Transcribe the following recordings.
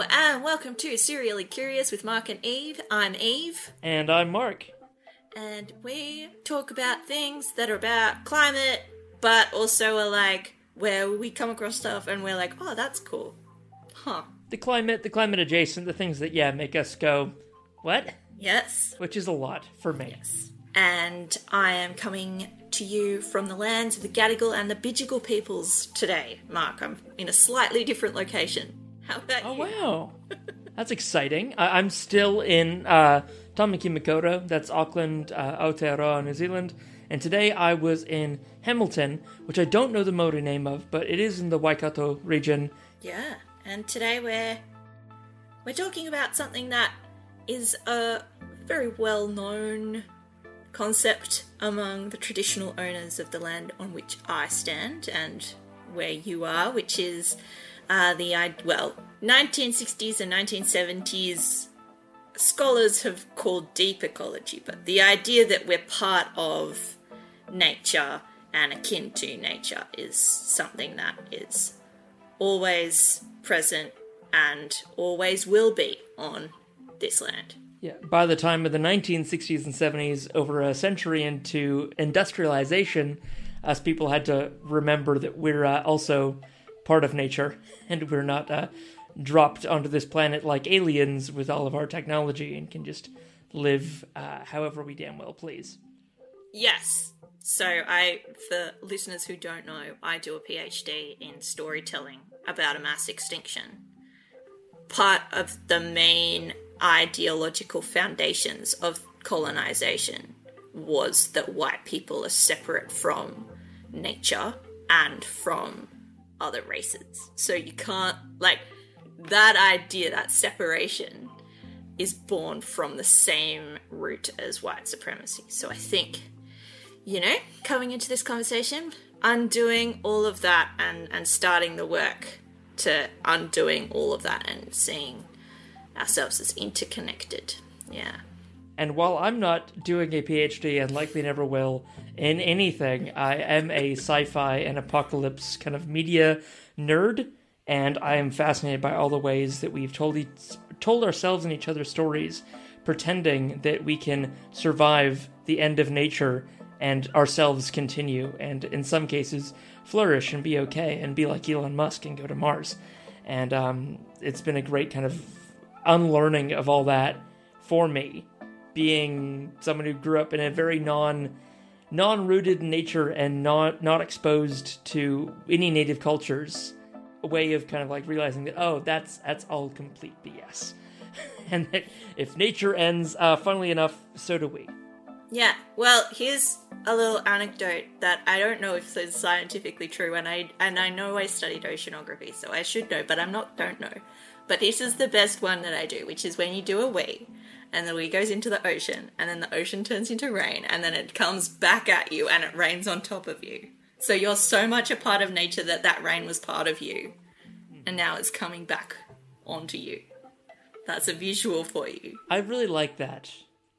and welcome to Serially Curious with Mark and Eve. I'm Eve, And I'm Mark. and we talk about things that are about climate, but also are like where we come across stuff and we're like, oh, that's cool. Huh. The climate, the climate adjacent, the things that, yeah, make us go, what? Yes. Which is a lot for me. Yes. And I am coming to you from the lands of the Gadigal and the Bidjigal peoples today, Mark. I'm in a slightly different location. How about Oh, you? wow. That's exciting. I- I'm still in uh, Tamaki Makaurau, that's Auckland, uh, Aotearoa, New Zealand. And today I was in Hamilton, which I don't know the Maori name of, but it is in the Waikato region. Yeah, and today we're we're talking about something that is a very well known concept among the traditional owners of the land on which I stand and where you are, which is the well 1960s and 1970s scholars have called deep ecology, but the idea that we're part of nature and akin to nature is something that is always present and always will be on this land. Yeah, by the time of the 1960s and 70s, over a century into industrialization, us people had to remember that we're uh, also part of nature and we're not uh, dropped onto this planet like aliens with all of our technology and can just live uh, however we damn well please. Yes. So I for listeners who don't know, I do a PhD in storytelling about a mass extinction. Part of the main ideological foundations of colonization was that white people are separate from nature and from other races. So you can't like that idea, that separation is born from the same root as white supremacy. So I think, you know, coming into this conversation, undoing all of that and, and starting the work to undoing all of that and seeing ourselves as interconnected. Yeah. And while I'm not doing a PhD and likely never will in anything, I am a sci fi and apocalypse kind of media nerd, and I am fascinated by all the ways that we've told, each, told ourselves and each other stories, pretending that we can survive the end of nature and ourselves continue, and in some cases, flourish and be okay and be like Elon Musk and go to Mars. And um, it's been a great kind of unlearning of all that for me being someone who grew up in a very non non-rooted nature and not not exposed to any native cultures a way of kind of like realizing that oh that's that's all complete bs and that if nature ends uh funnily enough so do we Yeah. Well, here's a little anecdote that I don't know if is scientifically true, and I and I know I studied oceanography, so I should know, but I'm not don't know. But this is the best one that I do, which is when you do a wee, and the wee goes into the ocean, and then the ocean turns into rain, and then it comes back at you, and it rains on top of you. So you're so much a part of nature that that rain was part of you, and now it's coming back onto you. That's a visual for you. i really like that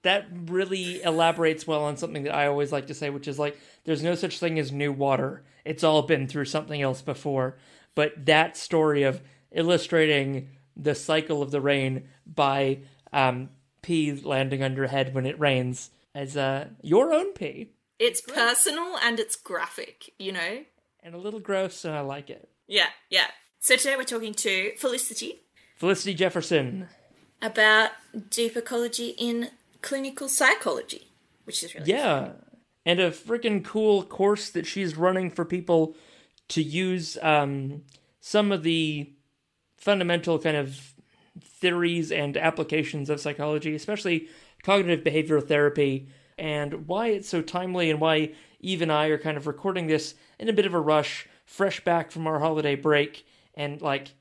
that really elaborates well on something that i always like to say which is like there's no such thing as new water it's all been through something else before but that story of illustrating the cycle of the rain by um, pee landing on your head when it rains as uh, your own pee It's personal and it's graphic, you know? and a little gross and i like it Yeah, yeah. So today we're talking to Felicity felicity jefferson about deep ecology in clinical psychology, which is really Yeah. And a freaking cool course that she's running for people to use um, some of the fundamental kind of theories and applications of psychology, especially cognitive behavioral therapy, and why it's so timely and why Eve and I are kind of recording this in a bit of a rush, fresh back from our holiday break, and like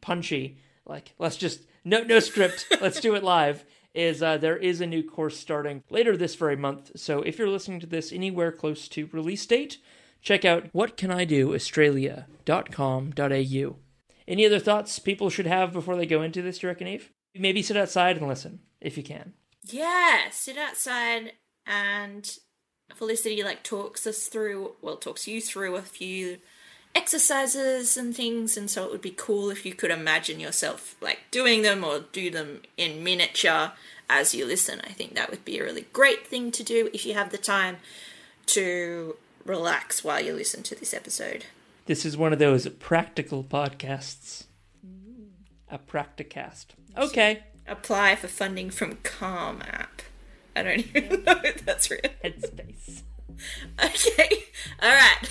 punchy. Like, let's just no no script. let's do it live. Is uh, there is a new course starting later this very month. So if you're listening to this anywhere close to release date, check out whatcanidoaustralia.com.au. Any other thoughts people should have before they go into this, do you reckon, Eve? Maybe sit outside and listen if you can. Yeah, sit outside and Felicity like talks us through well talks you through a few exercises and things, and so it would be cool if you could imagine yourself like doing them or do them in miniature as you listen. I think that would be a really great thing to do if you have the time to relax while you listen to this episode. This is one of those practical podcasts. A practicast. Okay. Apply for funding from Calm app. I don't even know if that's real. Headspace. Okay. All right.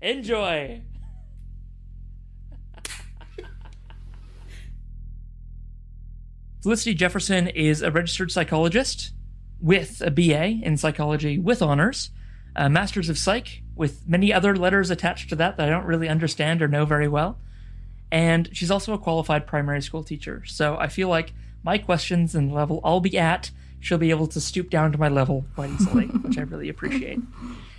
Enjoy. Felicity Jefferson is a registered psychologist with a BA in psychology with honors, a master's of psych with many other letters attached to that that I don't really understand or know very well. And she's also a qualified primary school teacher. So I feel like my questions and the level I'll be at, she'll be able to stoop down to my level quite easily, which I really appreciate.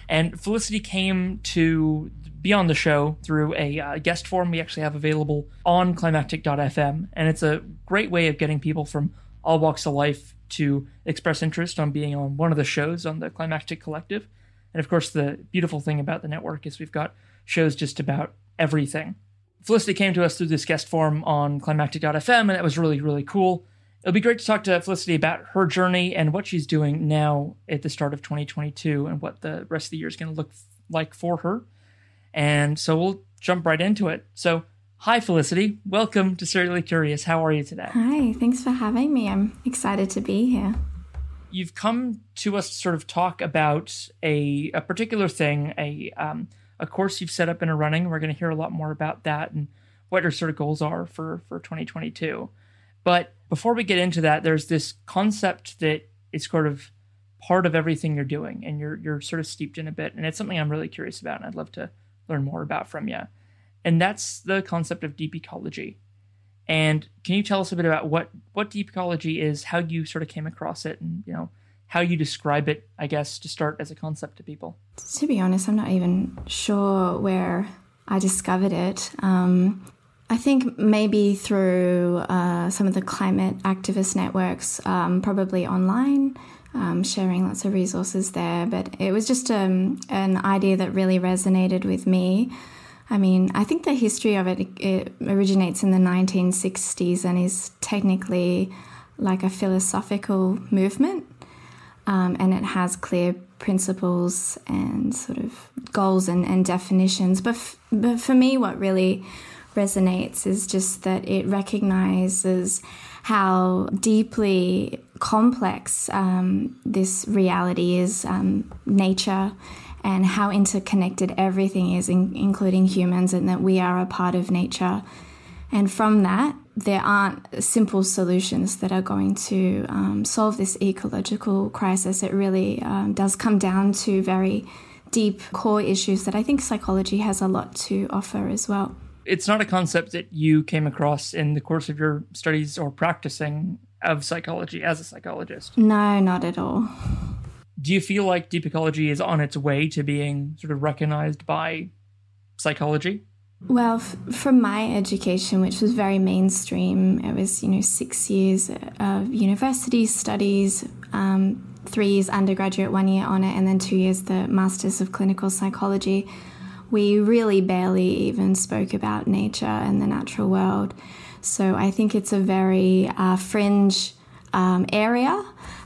And Felicity came to be on the show through a uh, guest form we actually have available on climactic.fm. And it's a great way of getting people from all walks of life to express interest on being on one of the shows on the Climactic Collective. And of course, the beautiful thing about the network is we've got shows just about everything. Felicity came to us through this guest form on climactic.fm, and that was really, really cool. It'll be great to talk to Felicity about her journey and what she's doing now at the start of 2022 and what the rest of the year is going to look like for her. And so we'll jump right into it. So, hi, Felicity. Welcome to Serially Curious. How are you today? Hi, thanks for having me. I'm excited to be here. You've come to us to sort of talk about a, a particular thing, a, um, a course you've set up and are running. We're going to hear a lot more about that and what your sort of goals are for, for 2022. But before we get into that, there's this concept that is sort of part of everything you're doing and you're you're sort of steeped in a bit. And it's something I'm really curious about and I'd love to learn more about from you. And that's the concept of deep ecology. And can you tell us a bit about what what deep ecology is, how you sort of came across it, and you know how you describe it? I guess to start as a concept to people. To be honest, I'm not even sure where I discovered it. Um, I think maybe through uh, some of the climate activist networks, um, probably online, um, sharing lots of resources there. But it was just um, an idea that really resonated with me. I mean, I think the history of it, it originates in the 1960s and is technically like a philosophical movement. Um, and it has clear principles and sort of goals and, and definitions. But, f- but for me, what really resonates is just that it recognizes how deeply complex um, this reality is, um, nature, and how interconnected everything is, in, including humans, and that we are a part of nature. And from that, there aren't simple solutions that are going to um, solve this ecological crisis. It really um, does come down to very deep core issues that I think psychology has a lot to offer as well it's not a concept that you came across in the course of your studies or practicing of psychology as a psychologist. No, not at all. Do you feel like deep ecology is on its way to being sort of recognized by psychology? Well, f- from my education, which was very mainstream, it was, you know, six years of university studies, um, three years undergraduate, one year on it, and then two years the Masters of Clinical Psychology we really barely even spoke about nature and the natural world. So I think it's a very uh, fringe um, area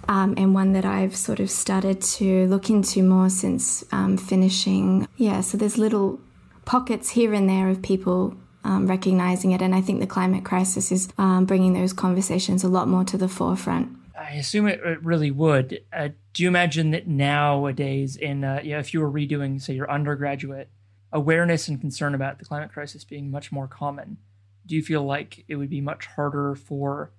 um, and one that I've sort of started to look into more since um, finishing. Yeah, so there's little pockets here and there of people um, recognizing it, and I think the climate crisis is um, bringing those conversations a lot more to the forefront. I assume it, it really would. Uh, do you imagine that nowadays, in uh, yeah, if you were redoing, say, your undergraduate awareness and concern about the climate crisis being much more common, do you feel like it would be much harder for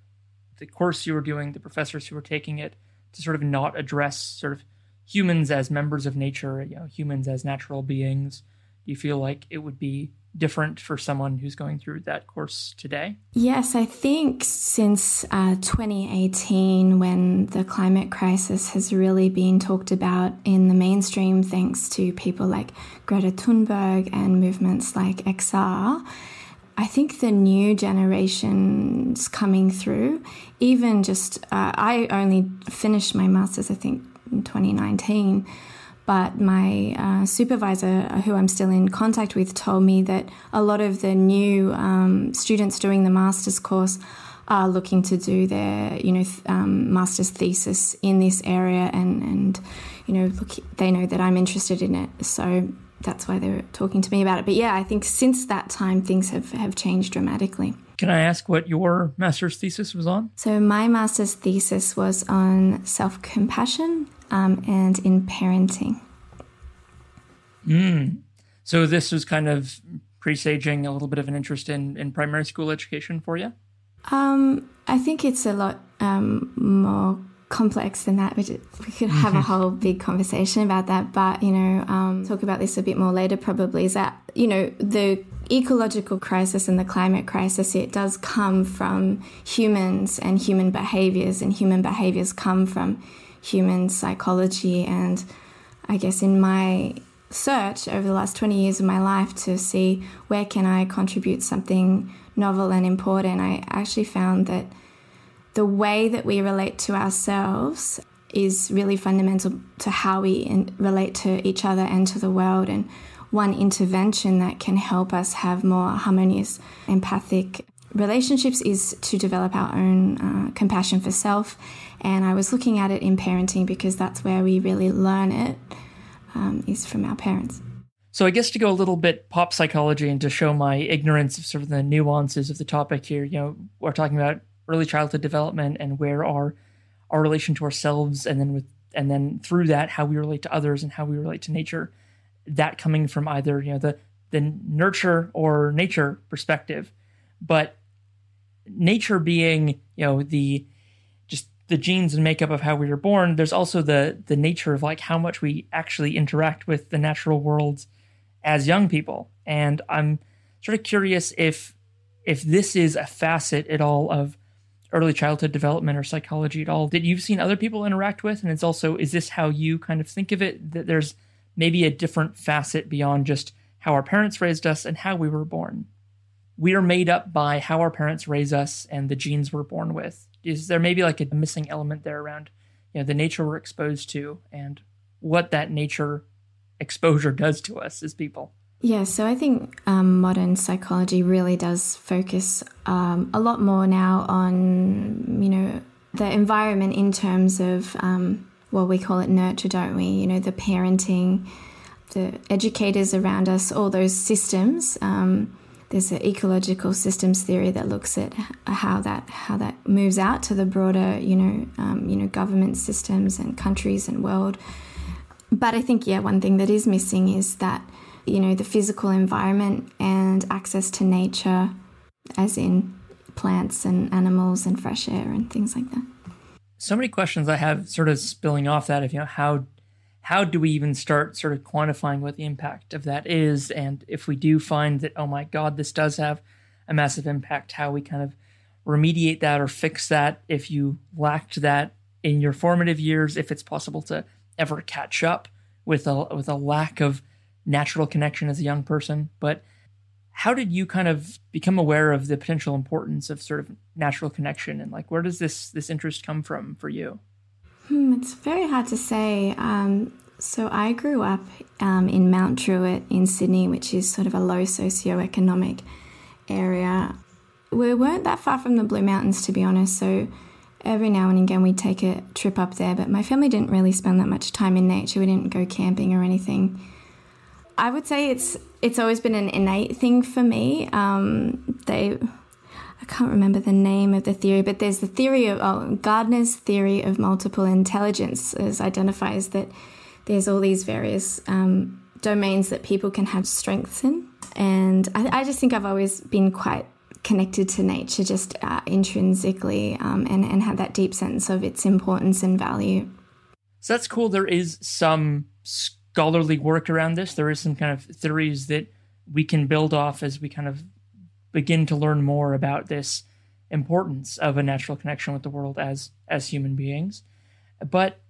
the course you were doing, the professors who were taking it, to sort of not address sort of humans as members of nature, you know, humans as natural beings? Do you feel like it would be different for someone who's going through that course today? Yes, I think since uh, 2018, when the climate crisis has really been talked about in the mainstream, thanks to people like Greta Thunberg and movements like XR. I think the new generations coming through, even just, uh, I only finished my master's, I think, in 2019 But my uh, supervisor, who I'm still in contact with, told me that a lot of the new um, students doing the master's course are looking to do their, you know, th- um, master's thesis in this area, and and you know, look, they know that I'm interested in it, so that's why they were talking to me about it. But yeah, I think since that time, things have have changed dramatically. Can I ask what your master's thesis was on? So my master's thesis was on self compassion um, and in parenting. Mm. So this was kind of presaging a little bit of an interest in, in primary school education for you? Um, I think it's a lot um, more complex than that. We, we could have a mm-hmm. whole big conversation about that, but you know, um, talk about this a bit more later. Probably is that you know the ecological crisis and the climate crisis. It does come from humans and human behaviors, and human behaviors come from human psychology. And I guess in my search over the last 20 years of my life to see where can I contribute something novel and important, I actually found that the way that we relate to ourselves is really fundamental to how we in, relate to each other and to the world. And one intervention that can help us have more harmonious, empathic relationships is to develop our own uh, compassion for self. And I was looking at it in parenting because that's where we really learn it um, is from our parents. So I guess to go a little bit pop psychology and to show my ignorance of sort of the nuances of the topic here, you know, we're talking about early childhood development and where our our relation to ourselves and then with and then through that how we relate to others and how we relate to nature that coming from either you know the the nurture or nature perspective. But nature being you know the just the genes and makeup of how we were born there's also the the nature of like how much we actually interact with the natural world as young people. And i'm sort of curious if if this is a facet at all of early childhood development or psychology at all that you've seen other people interact with? And it's also is this how you kind of think of it? That there's maybe a different facet beyond just how our parents raised us and how we were born. We are made up by how our parents raise us and the genes we're born with. Is there maybe like a missing element there around you know the nature we're exposed to and what that nature exposure does to us as people yeah, so I think um, modern psychology really does focus um, a lot more now on, you know, the environment in terms of, um, well, we call it nurture, don't we? You know, the parenting, the educators around us, all those systems. Um, there's an ecological systems theory that looks at how that how that moves out to the broader, you know, um, you know, government systems and countries and world. But I think, yeah, one thing that is missing is that you know, the physical environment and access to nature, as in plants and animals and fresh air and things like that. So many questions I have sort of spilling off that of, you know, how how do we even start sort of quantifying what the impact of that is? And if we do find that, oh my God, this does have a massive impact, how we kind of remediate that or fix that if you lacked that in your formative years, if it's possible to ever catch up with a with a lack of natural connection as a young person, but how did you kind of become aware of the potential importance of sort of natural connection and like where does this this interest come from for you? Hmm, it's very hard to say. Um, so I grew up um, in Mount Druitt in Sydney, which is sort of a low socioeconomic area. We weren't that far from the Blue Mountains, to be honest. So every now and again we'd take a trip up there, but my family didn't really spend that much time in nature. We didn't go camping or anything. I would say it's it's always been an innate thing for me. Um, they, I can't remember the name of the theory, but there's the theory of oh, Gardner's theory of multiple intelligence, as identifies that there's all these various um, domains that people can have strengths in, and I, I, just think I've always been quite connected to nature, just uh, intrinsically, um, and and had that deep sense of its importance and value. So that's cool. There is some scholarly work around this. There is some kind of theories that we can build off as we kind of begin to learn more about this importance of a natural connection with the world as as human beings. But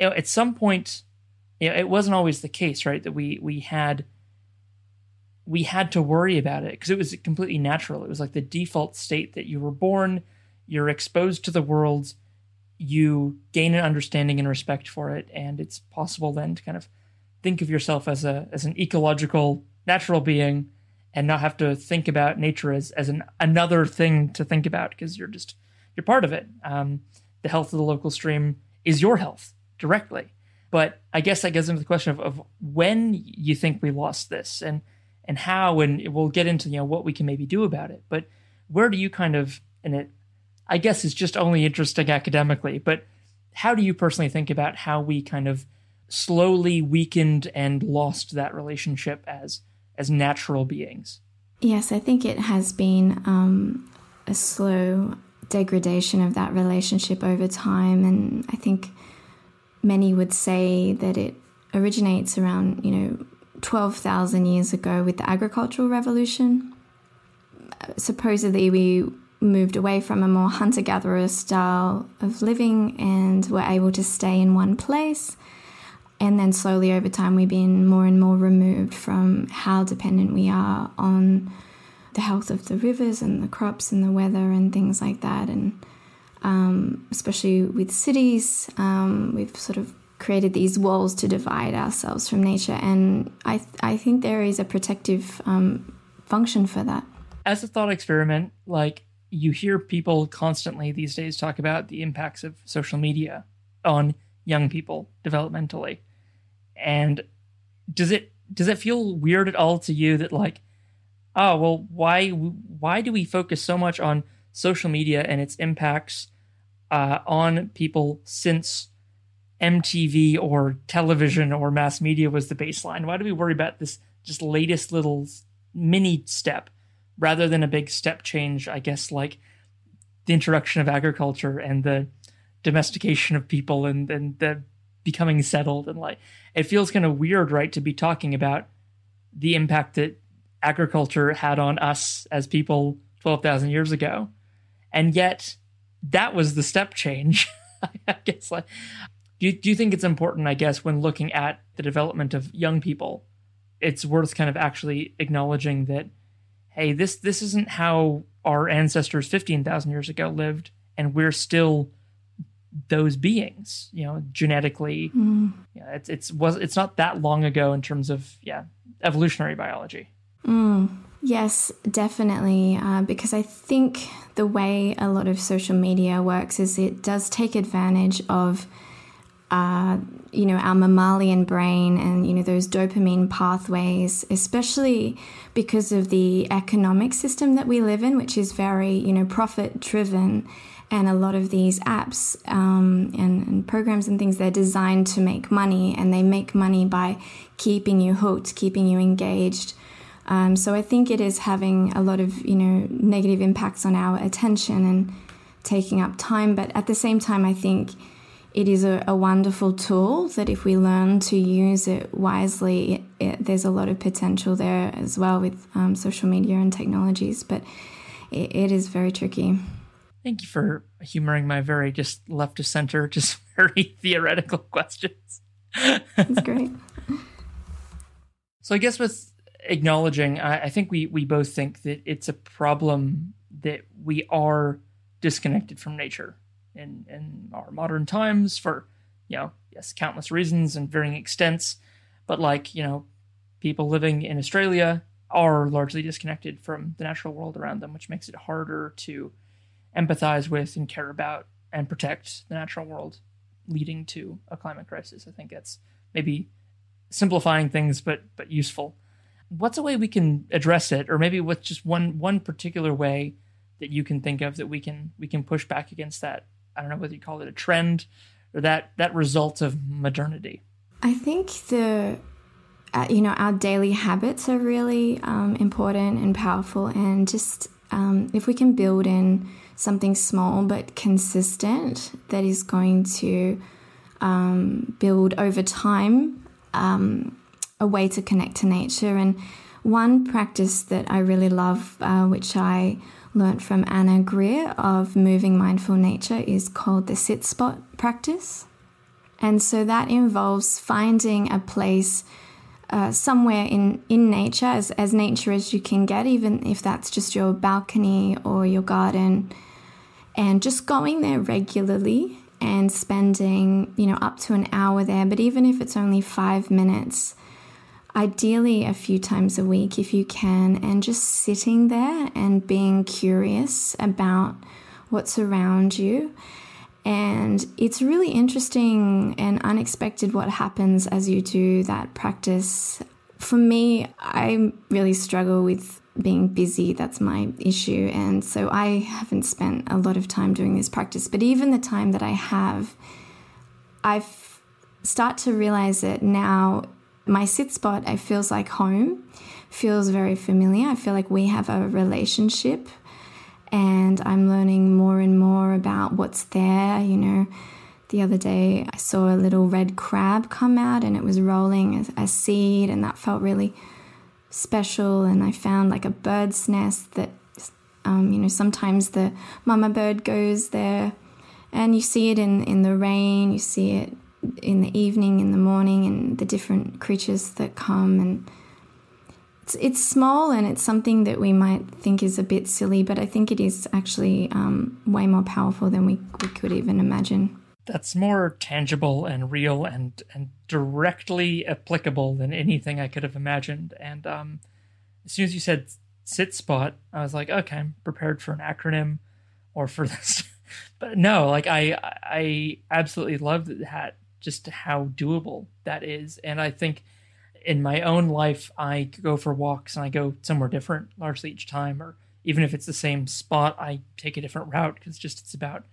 you know, at some point, you know, it wasn't always the case, right? That we we had we had to worry about it because it was completely natural. It was like the default state that you were born, you're exposed to the world, you gain an understanding and respect for it, and it's possible then to kind of think of yourself as a as an ecological natural being and not have to think about nature as as an another thing to think about because you're just you're part of it. Um, the health of the local stream is your health directly. But I guess that gets into the question of, of when you think we lost this and and how, and we'll get into you know what we can maybe do about it. But where do you kind of and it, I guess it's just only interesting academically, but how do you personally think about how we kind of slowly weakened and lost that relationship as as natural beings? Yes, I think it has been um, a slow degradation of that relationship over time, and I think many would say that it originates around, you know, 12,000 years ago with the agricultural revolution. Supposedly, we moved away from a more hunter gatherer style of living and were able to stay in one place. And then slowly over time, we've been more and more removed from how dependent we are on the health of the rivers and the crops and the weather and things like that. And um, especially with cities, um, we've sort of created these walls to divide ourselves from nature. And I, th- I think there is a protective um, function for that. As a thought experiment, like you hear people constantly these days talk about the impacts of social media on young people developmentally. And does it does it feel weird at all to you that like oh well why why do we focus so much on social media and its impacts uh, on people since MTV or television or mass media was the baseline? Why do we worry about this just latest little mini step rather than a big step change? I guess like the introduction of agriculture and the domestication of people and, and the becoming settled and like it feels kind of weird, right, to be talking about the impact that agriculture had on us as people 12,000 years ago. And yet, that was the step change. I guess like do do you think it's important, I guess, when looking at the development of young people, it's worth kind of actually acknowledging that, hey, this this isn't how our ancestors 15,000 years ago lived, and we're still those beings, you know, genetically. Mm. Yeah, it's it's was it's not that long ago in terms of yeah evolutionary biology. Mm. Yes, definitely. Uh, because I think the way a lot of social media works is it does take advantage of. Uh, you know our mammalian brain and you know those dopamine pathways especially because of the economic system that we live in which is very you know profit driven and a lot of these apps um, and, and, programs and things they're designed to make money and they make money by keeping you hooked keeping you engaged. Um, so i think it is having a lot of you know negative impacts on our attention and taking up time. But at the same time i think it is a, a wonderful tool that if we learn to use it wisely it, it, there's a lot of potential there as well with um, social media and technologies but it is very tricky Thank you for humoring my very just left to center, just very theoretical questions. That's great. so I guess with acknowledging, I, I, think we we both think that it's a problem that we are disconnected from nature in in our modern times for you know yes countless reasons and varying extents, but like you know people living in Australia are largely disconnected from the natural world around them, which makes it harder to empathize with and care about and protect the natural world leading to a climate crisis. I think that's maybe simplifying things but but useful. What's a way we can address it or maybe with just one one particular way that you can think of that we can we can push back against that I don't know whether you call it a trend or that that result of modernity. I think the uh, you know our daily habits are really um, important and powerful and just um, if we can build in something small but consistent that is going to um, build over time um, a way to connect to nature. And one practice that I really love, uh, which I learnt from Anna Greer of Moving Mindful Nature, is called the sit spot practice. And so that involves finding a place uh, somewhere in, in nature, as, as nature as you can get, even if that's just your balcony or your garden, and just going there regularly and spending, you know, up to an hour there. But even if it's only five minutes, ideally a few times a week if you can, and just sitting there and being curious about what's around you. And it's really interesting and unexpected what happens as you do that practice. For me, I really struggle with being busy. That's my issue. And so I haven't spent a lot of time doing this practice. But even the time that I have, I've start to realize that now my sit spot, it feels like home, feels very familiar. I feel like we have a relationship and I'm learning more and more about what's there. You know, the other day I saw a little red crab come out and it was rolling a, a seed, and that felt really special. And I found like a bird's nest that, um, you know, sometimes the mama bird goes there and you see it in, in the rain, you see it in the evening, in the morning, and the different creatures that come and it's, it's small and it's something that we might think is a bit silly, but I think it is actually um, way more powerful than we, we could even imagine. That's more tangible and real and and directly applicable than anything I could have imagined. And um, as soon as you said sit spot, I was like, okay, I'm prepared for an acronym or for this. but no, like I I absolutely love that just how doable that is. And I think in my own life, I go for walks and I go somewhere different largely each time, or even if it's the same spot, I take a different route because just it's about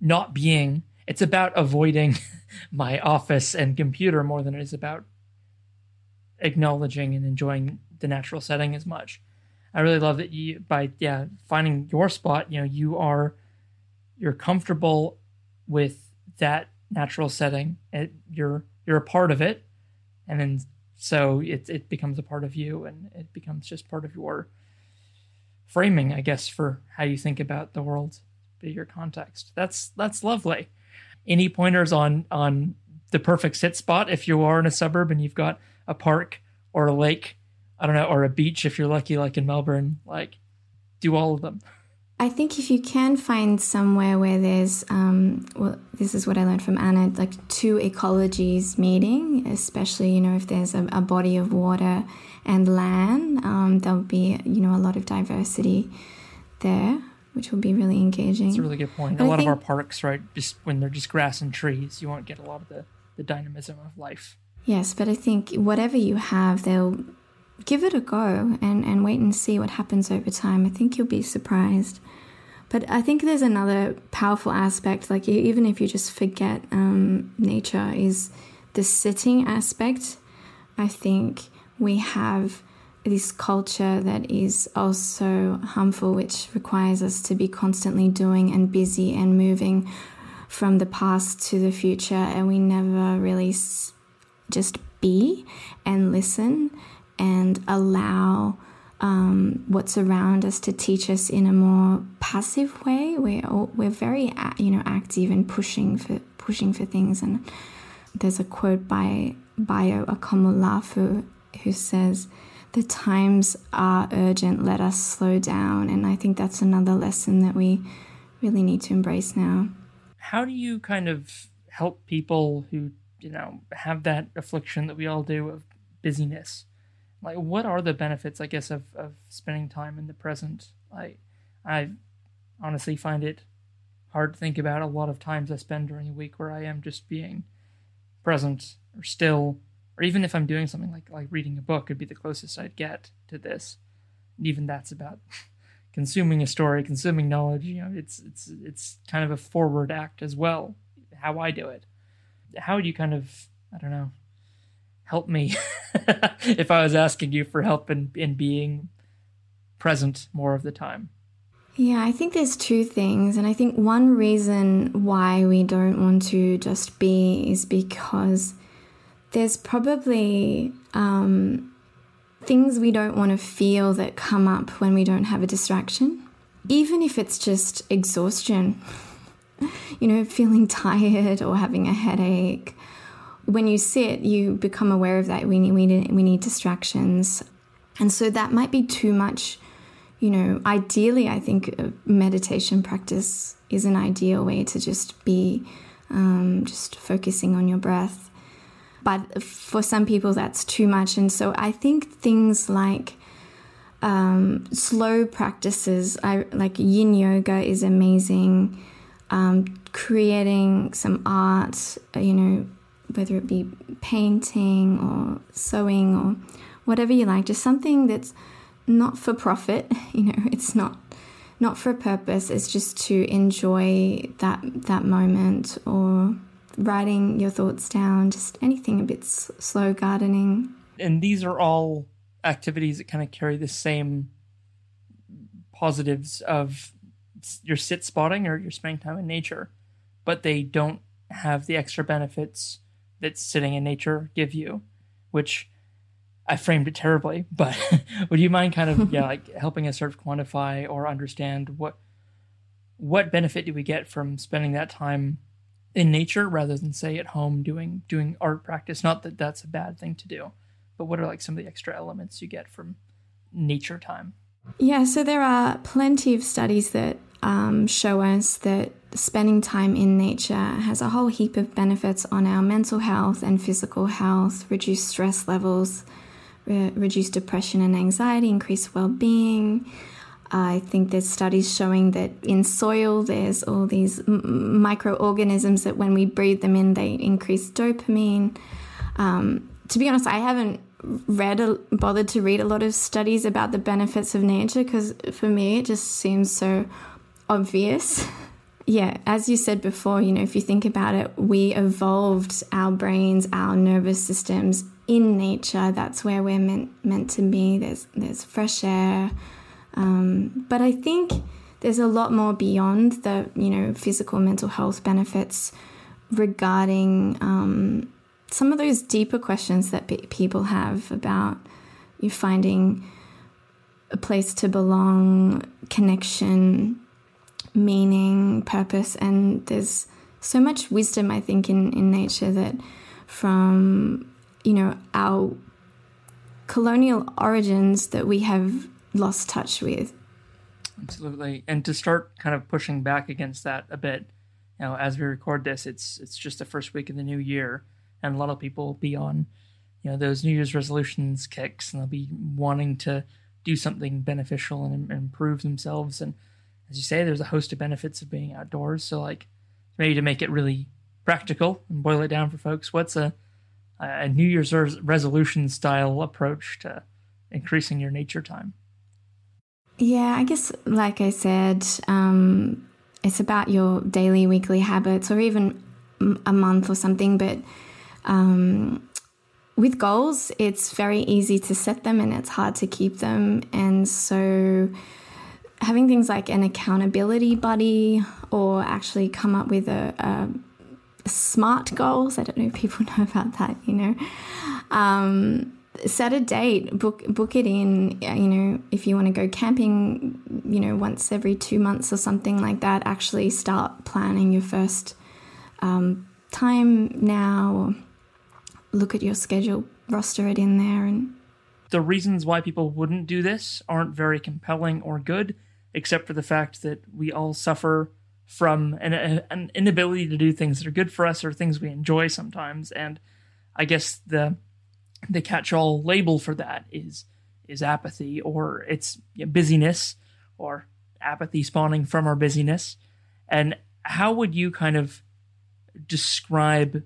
not being. It's about avoiding my office and computer more than it is about acknowledging and enjoying the natural setting as much. I really love that you by yeah finding your spot. You know you are you're comfortable with that natural setting. It, you're you're a part of it, and then so it it becomes a part of you and it becomes just part of your framing i guess for how you think about the world bigger context. That's that's lovely. Any pointers on on the perfect sit spot if you are in a suburb and you've got a park or a lake i don't know or a beach if you're lucky like in melbourne like do all of them I think if you can find somewhere where there's, um, well, this is what I learned from Anna, like two ecologies meeting, especially, you know, if there's a, a body of water and land, um, there'll be, you know, a lot of diversity there, which will be really engaging. That's a really good point. But a lot think, of our parks, right, just when they're just grass and trees, you won't get a lot of the, the dynamism of life. Yes, but I think whatever you have, they'll give it a go and, and wait and see what happens over time. I think you'll be surprised. But I think there's another powerful aspect, like even if you just forget um, nature, is the sitting aspect. I think we have this culture that is also harmful, which requires us to be constantly doing and busy and moving from the past to the future, and we never really just be and listen and allow um, what's around us to teach us in a more passive way. We're all, we're very you know active and pushing for pushing for things. And there's a quote by Bayo Akomolafe who says, "The times are urgent. Let us slow down." And I think that's another lesson that we really need to embrace now. How do you kind of help people who you know have that affliction that we all do of busyness? Like what are the benefits i guess of, of spending time in the present? Like i honestly find it hard to think about a lot of times i spend during a week where i am just being present or still or even if i'm doing something like like reading a book would be the closest i'd get to this. And even that's about consuming a story consuming knowledge you know it's it's it's kind of a forward act as well how i do it. How do you kind of i don't know help me if I was asking you for help in, in being present more of the time? Yeah, I think there's two things. And I think one reason why we don't want to just be is because there's probably um, things we don't want to feel that come up when we don't have a distraction. Even if it's just exhaustion, you know, feeling tired or having a headache when you sit, you become aware of that. We need, we need, we need distractions. And so that might be too much. You know, ideally, I think meditation practice is an ideal way to just be um, just focusing on your breath. But for some people, that's too much. And so I think things like um, slow practices, I, like yin yoga, is amazing. Um, creating some art, you know, whether it be painting or sewing or whatever you like, just something that's not for profit, you know, it's not not for a purpose, it's just to enjoy that that moment or writing your thoughts down, just anything a bit slow gardening. And these are all activities that kind of carry the same positives of your sit spotting or your spending time in nature, but they don't have the extra benefits that sitting in nature give you, which I framed it terribly, but would you mind kind of yeah like helping us sort of quantify or understand what what benefit do we get from spending that time in nature rather than say at home doing doing art practice? Not that that's a bad thing to do, but what are like some of the extra elements you get from nature time? Yeah, so there are plenty of studies that um, show us that spending time in nature has a whole heap of benefits on our mental health and physical health, reduce stress levels, re- reduce depression and anxiety, increase well being. I think there's studies showing that in soil there's all these m- microorganisms that when we breathe them in, they increase dopamine. Um, to be honest, I haven't read a, bothered to read a lot of studies about the benefits of nature because for me it just seems so obvious. yeah, as you said before, you know, if you think about it, we evolved our brains, our nervous systems in nature. That's where we're meant meant to be. There's there's fresh air, um, but I think there's a lot more beyond the you know physical mental health benefits regarding um, some of those deeper questions that people have about you finding a place to belong, connection, meaning, purpose, and there's so much wisdom I think in, in nature that from you know our colonial origins that we have lost touch with. Absolutely, and to start kind of pushing back against that a bit, you know, as we record this, it's it's just the first week of the new year, and a lot of people will be on, you know, those New Year's resolutions kicks, and they'll be wanting to do something beneficial and, improve themselves. And as you say, there's a host of benefits of being outdoors. So, like, maybe to make it really practical and boil it down for folks, what's a a New Year's resolution style approach to increasing your nature time? Yeah, I guess, like I said, um, it's about your daily, weekly habits, or even a month or something. But um, with goals, it's very easy to set them and it's hard to keep them. And so, having things like an accountability buddy, or actually come up with a, a smart goals. I don't know if people know about that, you know. Um, set a date, book book it in. You know, if you want to go camping, you know, once every two months or something like that. Actually, start planning your first um, time now. Look at your schedule, roster it in there, and the reasons why people wouldn't do this aren't very compelling or good, except for the fact that we all suffer from an, an inability to do things that are good for us or things we enjoy sometimes. And I guess the the catch-all label for that is is apathy or it's busyness or apathy spawning from our busyness. And how would you kind of describe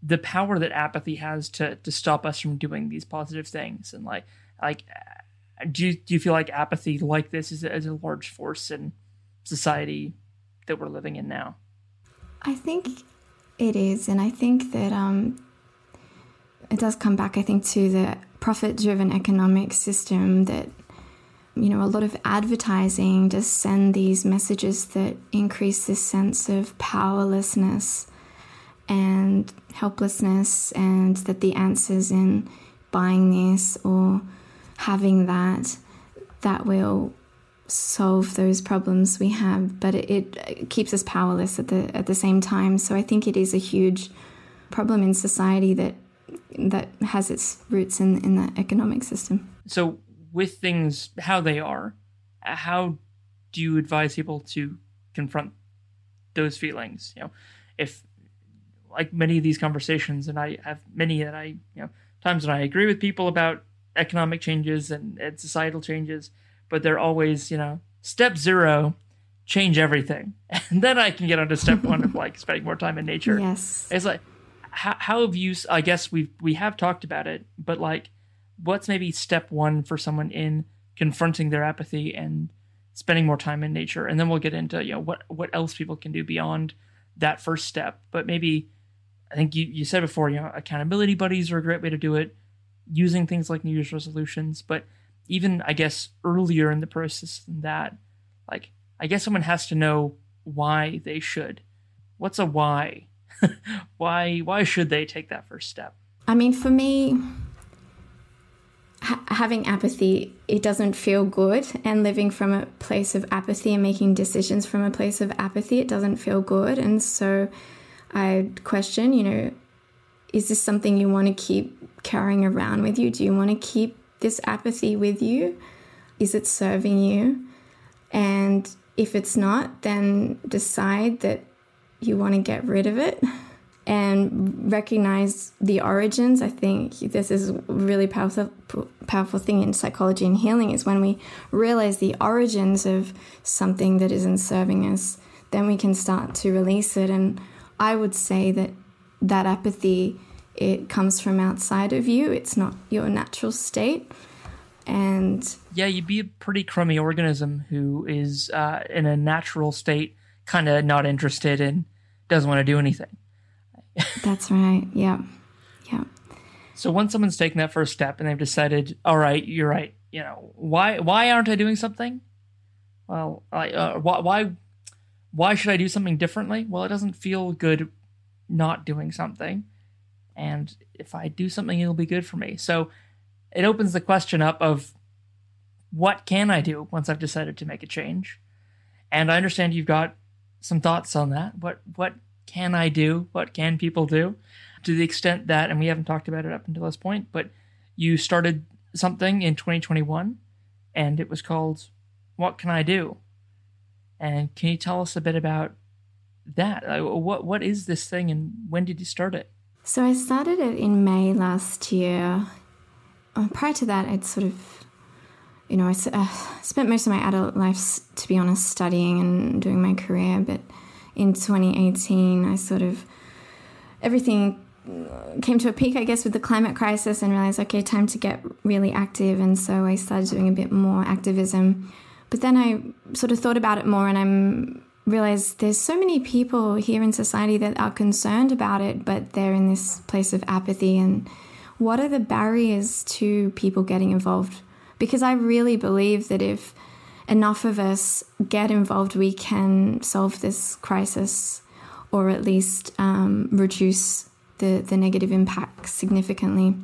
the power that apathy has to to stop us from doing these positive things and like like do you, do you feel like apathy like this is, is a large force in society that we're living in now? I think it is, and I think that um, it does come back. I think to the profit-driven economic system that you know a lot of advertising just send these messages that increase this sense of powerlessness and helplessness, and that the answers in buying this or having that that will solve those problems we have, but it, it, keeps us powerless at the at the same time. So I think it is a huge problem in society that that has its roots in in the economic system. So with things how they are, how do you advise people to confront those feelings? You know, if like many of these conversations, and I have many that I you know times when I agree with people about economic changes and, and societal changes, but they're always you know step zero change everything. And then i can get on to step one of like spending more time in nature. Yes. It's like how, how have you i guess we we have talked about it but like what's maybe step one for someone in confronting their apathy and spending more time in nature? And then we'll get into you know what what else people can do beyond that first step. But maybe i think you, you said before you know accountability buddies are a great way to do it using things like new year's resolutions but even i guess earlier in the process than that like i guess someone has to know why they should what's a why why why should they take that first step I mean, for me, ha- having apathy, it doesn't feel good. And living from a place of apathy and making decisions from a place of apathy, it doesn't feel good. And so I question, you know, is this something you want to keep carrying around with you? Do you want to keep this apathy with you? Is it serving you? And if it's not, then decide that you want to get rid of it and recognize the origins. I think this is a really powerful powerful thing in psychology and healing is when we realize the origins of something that isn't serving us, then we can start to release it. And I would say that that apathy it comes from outside of you. It's not your natural state. And yeah, you'd be a pretty crummy organism who is uh, in a natural state, kind of not interested and doesn't want to do anything. That's right. Yeah. Yeah. So once someone's taken that first step and they've decided, all right, you're right. You know, why why aren't I doing something? Well, I, uh, why why why should I do something differently? Well, it doesn't feel good not doing something, and if I do something, it'll be good for me. So it opens the question up of what can I do once I've decided to make a change? And I understand you've got some thoughts on that. What what can I do? What can people do? To the extent that, and we haven't talked about it up until this point, but you started something in 2021 and it was called What Can I Do? And can you tell us a bit about that? What What is this thing and when did you start it? So I started it in May last year. Uh, prior to that, I'd sort of, you know, I uh, spent most of my adult life, to be honest, studying and doing my career, but in 2018, I sort of everything came to a peak, I guess, with the climate crisis and realized, okay, time to get really active. And so I started doing a bit more activism. But then I sort of thought about it more and I'm realized there's so many people here in society that are concerned about it, but they're in this place of apathy. And what are the barriers to people getting involved? Because I really believe that if enough of us get involved, we can solve this crisis or at least um, reduce the, the negative impact significantly.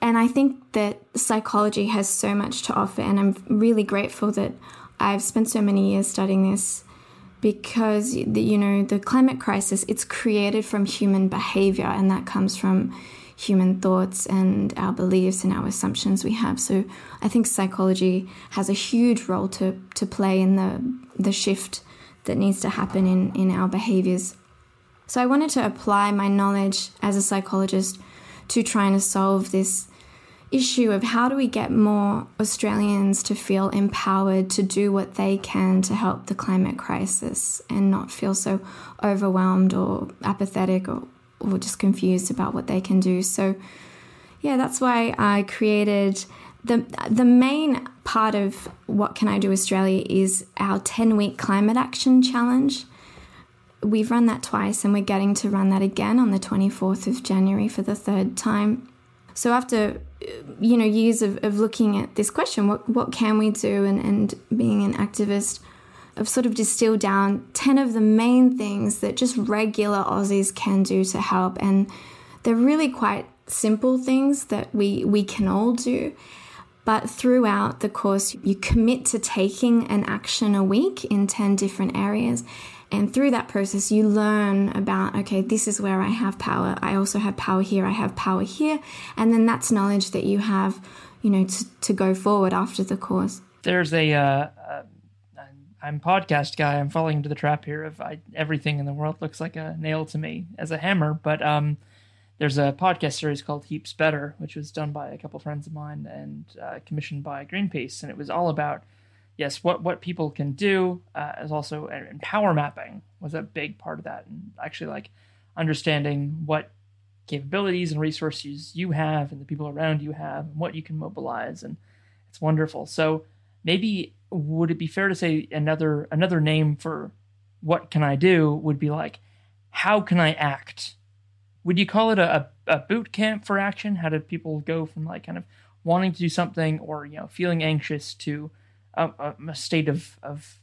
And I think that psychology has so much to offer, and I'm really grateful that I've spent so many years studying this because the, you know the climate crisis it's created from human behavior and that comes from human thoughts and our beliefs and our assumptions we have. So I think psychology has a huge role to, to play in the, the shift that needs to happen in, in our behaviors. So I wanted to apply my knowledge as a psychologist to trying to solve this issue of how do we get more Australians to feel empowered to do what they can to help the climate crisis and not feel so overwhelmed or apathetic or or just confused about what they can do. So, yeah, that's why I created the the main part of what can I do Australia is our 10 week climate action challenge. We've run that twice and we're getting to run that again on the 24th of January for the third time. So after you know years of, of looking at this question, what what can we do and, and being an activist, I've sort of distilled down 10 of the main things that just regular Aussies can do to help. And they're really quite simple things that we, we can all do. But throughout the course, you commit to taking an action a week in 10 different areas. And through that process, you learn about, okay, this is where I have power. I also have power here. I have power here. And then that's knowledge that you have, you know, to, to go forward after the course. There's a, uh, I'm podcast guy. I'm falling into the trap here of I, everything in the world looks like a nail to me as a hammer. But um, there's a podcast series called Heaps Better, which was done by a couple friends of mine and uh, commissioned by Greenpeace, and it was all about yes, what what people can do. Uh, as also and power mapping was a big part of that, and actually like understanding what capabilities and resources you have and the people around you have and what you can mobilize and it's wonderful so maybe would it be fair to say another another name for what can i do would be like how can i act would you call it a, a boot camp for action how do people go from like kind of wanting to do something or you know feeling anxious to a, a, state of, of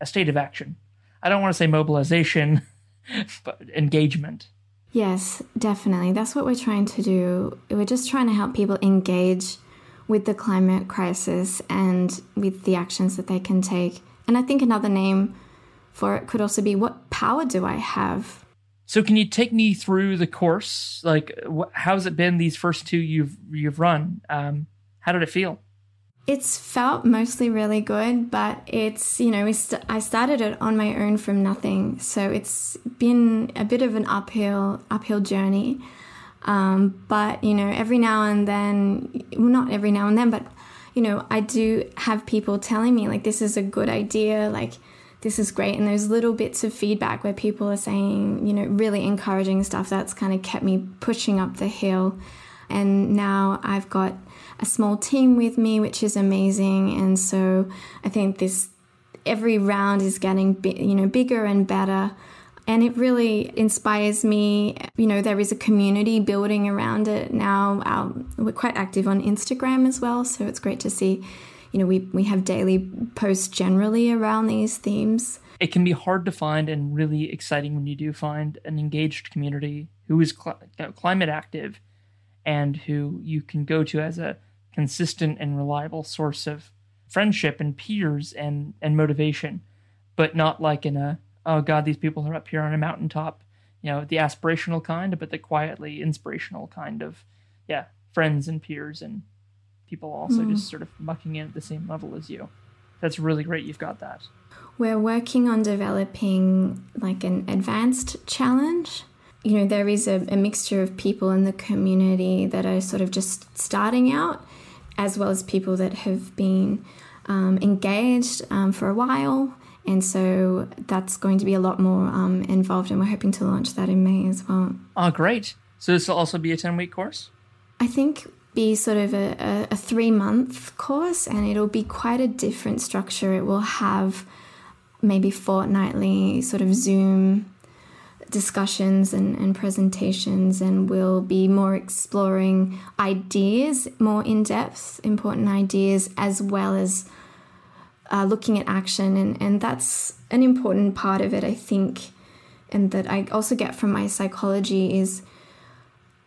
a state of action i don't want to say mobilization but engagement Yes, definitely. That's what we're trying to do. We're just trying to help people engage with the climate crisis and with the actions that they can take. And I think another name for it could also be what power do I have? So can you take me through the course? Like wh- how's it been these first two you've you've run? Um, how did it feel? It's felt mostly really good, but it's, you know, st- I started it on my own from nothing. So it's been a bit of an uphill, uphill journey. Um, but, you know, every now and then, well, not every now and then, but, you know, I do have people telling me, like, this is a good idea, like, this is great. And those little bits of feedback where people are saying, you know, really encouraging stuff that's kind of kept me pushing up the hill. And now I've got a small team with me, which is amazing. And so I think this every round is getting you know bigger and better. And it really inspires me. You know, there is a community building around it now. Um, we're quite active on Instagram as well, so it's great to see. You know, we, we have daily posts generally around these themes. It can be hard to find and really exciting when you do find an engaged community who is cl- climate active and who you can go to as a consistent and reliable source of friendship and peers and and motivation, but not like in a oh god these people are up here on a mountaintop, you know the aspirational kind, but the quietly inspirational kind of yeah friends and peers and people also mm. just sort of mucking in at the same level as you. That's really great. You've got that. We're working on developing like an advanced challenge you know, there is a, a, mixture of people in the community that are sort of just starting out as well as people that have been um, engaged um, for a while. And so that's going to be a lot more um, involved, and we're hoping to launch that in May as well. Oh, great. So this will also be a 10 week course? I think be sort of a, a, a three month course, and it'll be quite a different structure. It will have maybe fortnightly sort of Zoom discussions and, and presentations, and we'll be more exploring ideas more in depth, important ideas, as well as uh, looking at action. And, and that's an important part of it, I think, and that I also get from my psychology is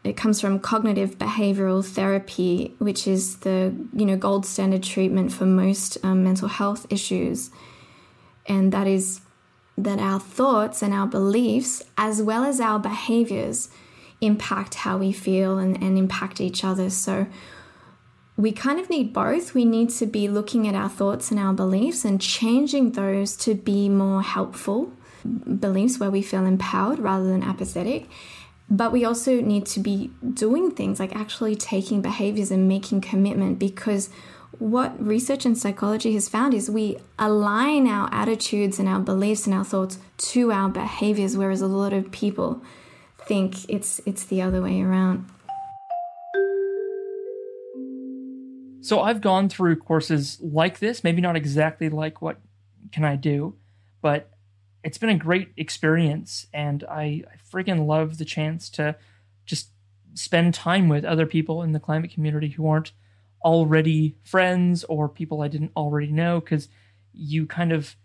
it comes from cognitive behavioral therapy, which is the you know gold standard treatment for most um, mental health issues, and that is that our thoughts and our beliefs, as well as our behaviors, impact how we feel and, and impact each other. So we kind of need both. We need to be looking at our thoughts and our beliefs and changing those to be more helpful beliefs where we feel empowered rather than apathetic. But we also need to be doing things like actually taking behaviors and making commitment because what research in psychology has found is we align our attitudes and our beliefs and our thoughts to our behaviors, whereas a lot of people think it's it's the other way around. So I've gone through courses like this, maybe not exactly like what can I do, but it's been a great experience and I, I freaking love the chance to just spend time with other people in the climate community who aren't already friends or people I didn't already know because you kind of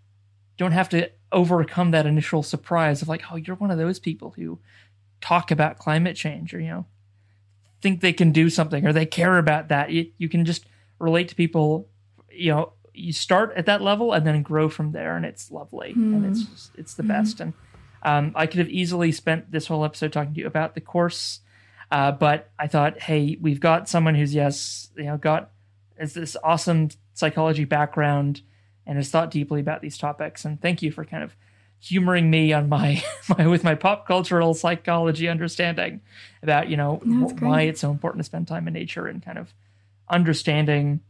don't have to overcome that initial surprise of like, oh, you're one of those people who talk about climate change or, you know, think they can do something or they care about that. You, you can just relate to people, you know, you start at that level and then grow from there and it's lovely mm. and it's just, it's the mm. best. And um, I could have easily spent this whole episode talking to you about the course uh, but I thought, hey, we've got someone who's yes, you know, got is this awesome psychology background, and has thought deeply about these topics. And thank you for kind of humoring me on my, my with my pop cultural psychology understanding about you know No, wh- why it's so important to spend time in nature and kind of understanding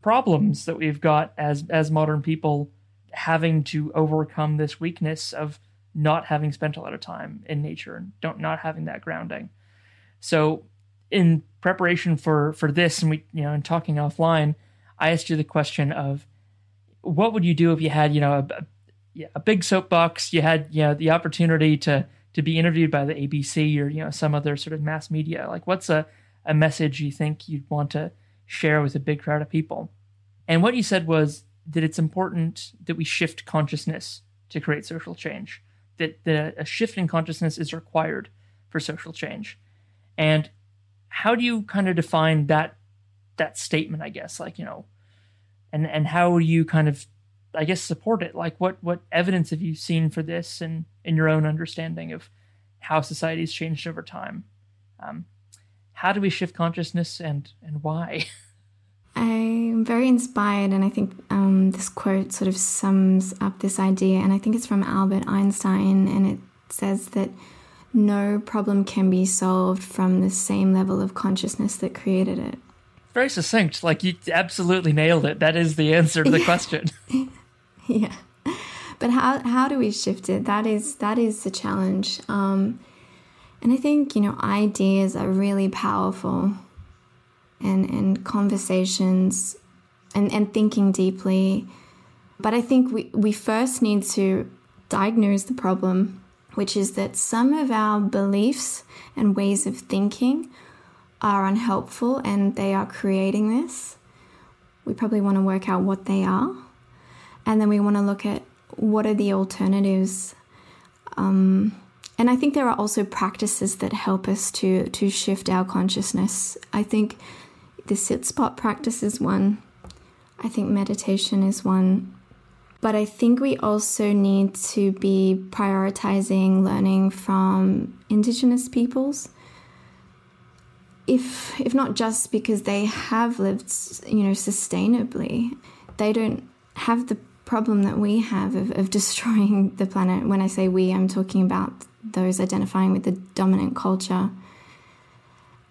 problems that we've got as as modern people having to overcome this weakness of not having spent a lot of time in nature and don't not having that grounding. So in preparation for for this and we you know and talking offline, I asked you the question of what would you do if you had you know a, a, a big soapbox, you had you know the opportunity to to be interviewed by the ABC or you know some other sort of mass media. Like what's a a message you think you'd want to share with a big crowd of people? And what you said was that it's important that we shift consciousness to create social change. That, that a shift in consciousness is required for social change. And how do you kind of define that that statement, I guess? Like, you know, and and how do you kind of I guess support it? Like what what evidence have you seen for this and in your own understanding of how society's changed over time? Um, how do we shift consciousness and and why? I'm very inspired, and I think um, this quote sort of sums up this idea. And I think it's from Albert Einstein, and it says that no problem can be solved from the same level of consciousness that created it. Very succinct. Like you absolutely nailed it. That is the answer to the question. yeah, but how how do we shift it? That is that is the challenge. Um, and I think you know ideas are really powerful, and and conversations, and and thinking deeply. But I think we we first need to diagnose the problem, which is that some of our beliefs and ways of thinking are unhelpful, and they are creating this. We probably want to work out what they are. And then we want to look at what are the alternatives. Um, and i think there are also practices that help us to to shift our consciousness. I think the sit spot practice is one. I think meditation is one but i think we also need to be prioritizing learning from indigenous peoples. If if not just because they have lived you know sustainably they don't have the problem that we have of, of destroying the planet. When i say we i'm talking about those identifying with the dominant culture.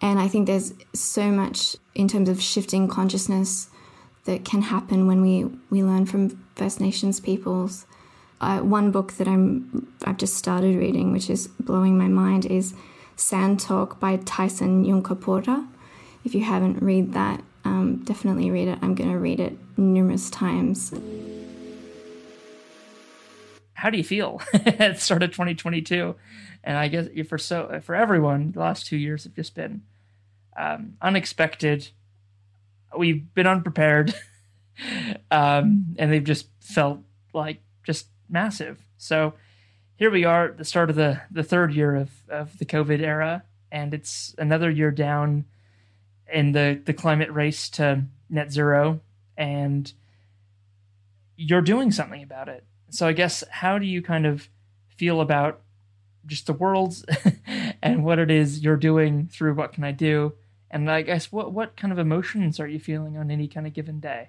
And i think there's so much in terms of shifting consciousness that can happen when we we learn from first nations peoples uh, one book that i'm i've just started reading which is blowing my mind is Sand Talk by Tyson Yunkaporta. If you haven't read that, um, definitely read it. I'm going to read it numerous times. How do you feel at the start of 2022? And I guess for so for everyone, the last two years have just been um, unexpected. We've been unprepared, um, and they've just felt like just massive. So here we are at the start of the, the third year of, of the COVID era, and it's another year down in the, the climate race to net zero, and you're doing something about it. So I guess how do you kind of feel about just the world and what it is you're doing through what can I do? And I guess what what kind of emotions are you feeling on any kind of given day?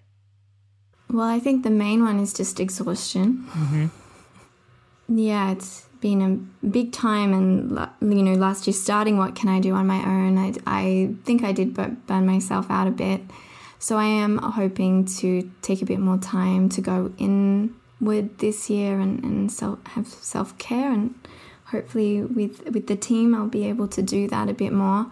Well, I think the main one is just exhaustion. Mm-hmm. Yeah, it's been a big time, and you know, last year starting, what can I do on my own? I, I think I did bu- burn myself out a bit, so I am hoping to take a bit more time to go inward this year and and self, have self care, and hopefully with with the team, I'll be able to do that a bit more.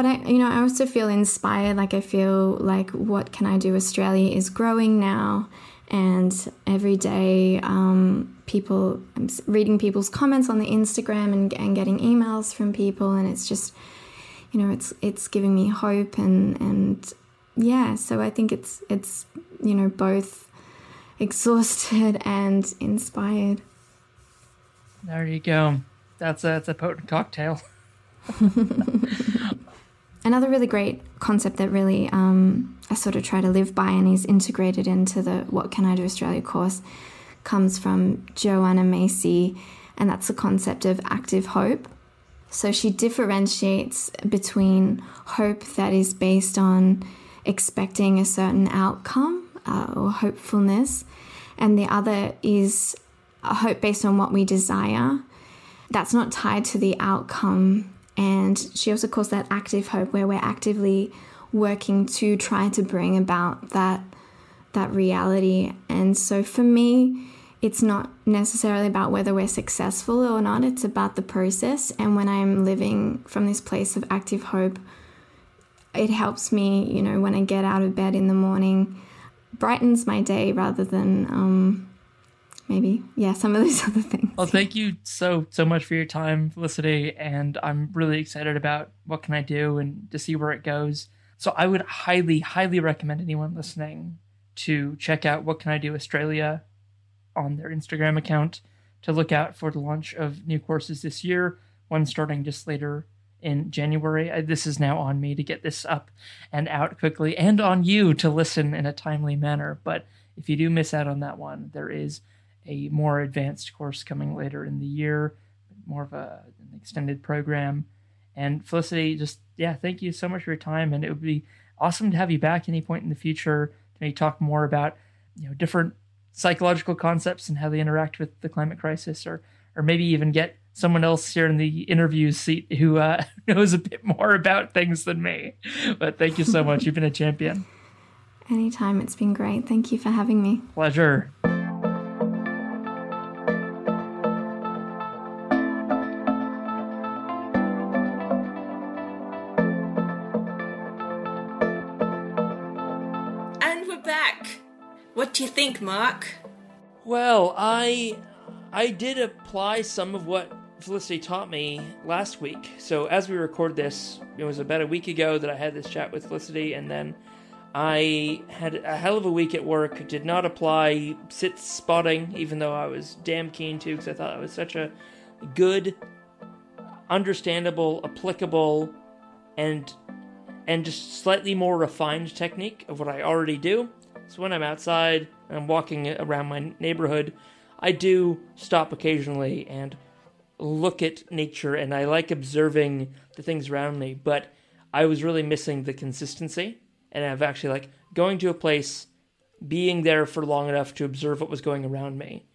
But I, you know, I also feel inspired. Like I feel like what can I do? Australia is growing now, and every day um, people i'm reading people's comments on the instagram and, and getting emails from people and it's just you know it's it's giving me hope and and yeah so i think it's it's you know both exhausted and inspired There you go. That's a, that's a potent cocktail. another really great concept that really um, I sort of try to live by and is integrated into the What Can I Do Australia course comes from Joanna Macy, and that's the concept of active hope. So she differentiates between hope that is based on expecting a certain outcome uh, or hopefulness, and the other is a hope based on what we desire. That's not tied to the outcome. And she also calls that active hope, where we're actively working to try to bring about that that reality. And so for me, it's not necessarily about whether we're successful or not, it's about the process. And when I'm living from this place of active hope, it helps me, you know, when I get out of bed in the morning, brightens my day rather than um, maybe, yeah, some of those other things. Well, thank you so, so much for your time, Felicity. And I'm really excited about what can I do and to see where it goes. So I would highly, highly recommend anyone listening to check out What Can I Do Australia on their Instagram account to look out for the launch of new courses this year, one starting just later in January. I, this is now on me to get this up and out quickly, and on you to listen in a timely manner. But if you do miss out on that one, there is a more advanced course coming later in the year, more of a, an extended program. And Felicity, just yeah, thank you so much for your time, and it would be awesome to have you back any point in the future to maybe talk more about you know different psychological concepts and how they interact with the climate crisis, or or maybe even get someone else here in the interview seat who uh, knows a bit more about things than me. But thank you so much. You've been a champion. Anytime. It's been great. Thank you for having me. Pleasure. And we're back. What do you think, Mark? Well, I I did apply some of what Felicity taught me last week. So as we record this, it was about a week ago that I had this chat with Felicity, and then I had a hell of a week at work. Did not apply sit spotting, even though I was damn keen to, because I thought it was such a good, understandable, applicable, and and just slightly more refined technique of what I already do. So when I'm outside and I'm walking around my neighborhood, I do stop occasionally and look at nature and I like observing the things around me, but I was really missing the consistency and I've actually like going to a place, being there for long enough to observe what was going around me.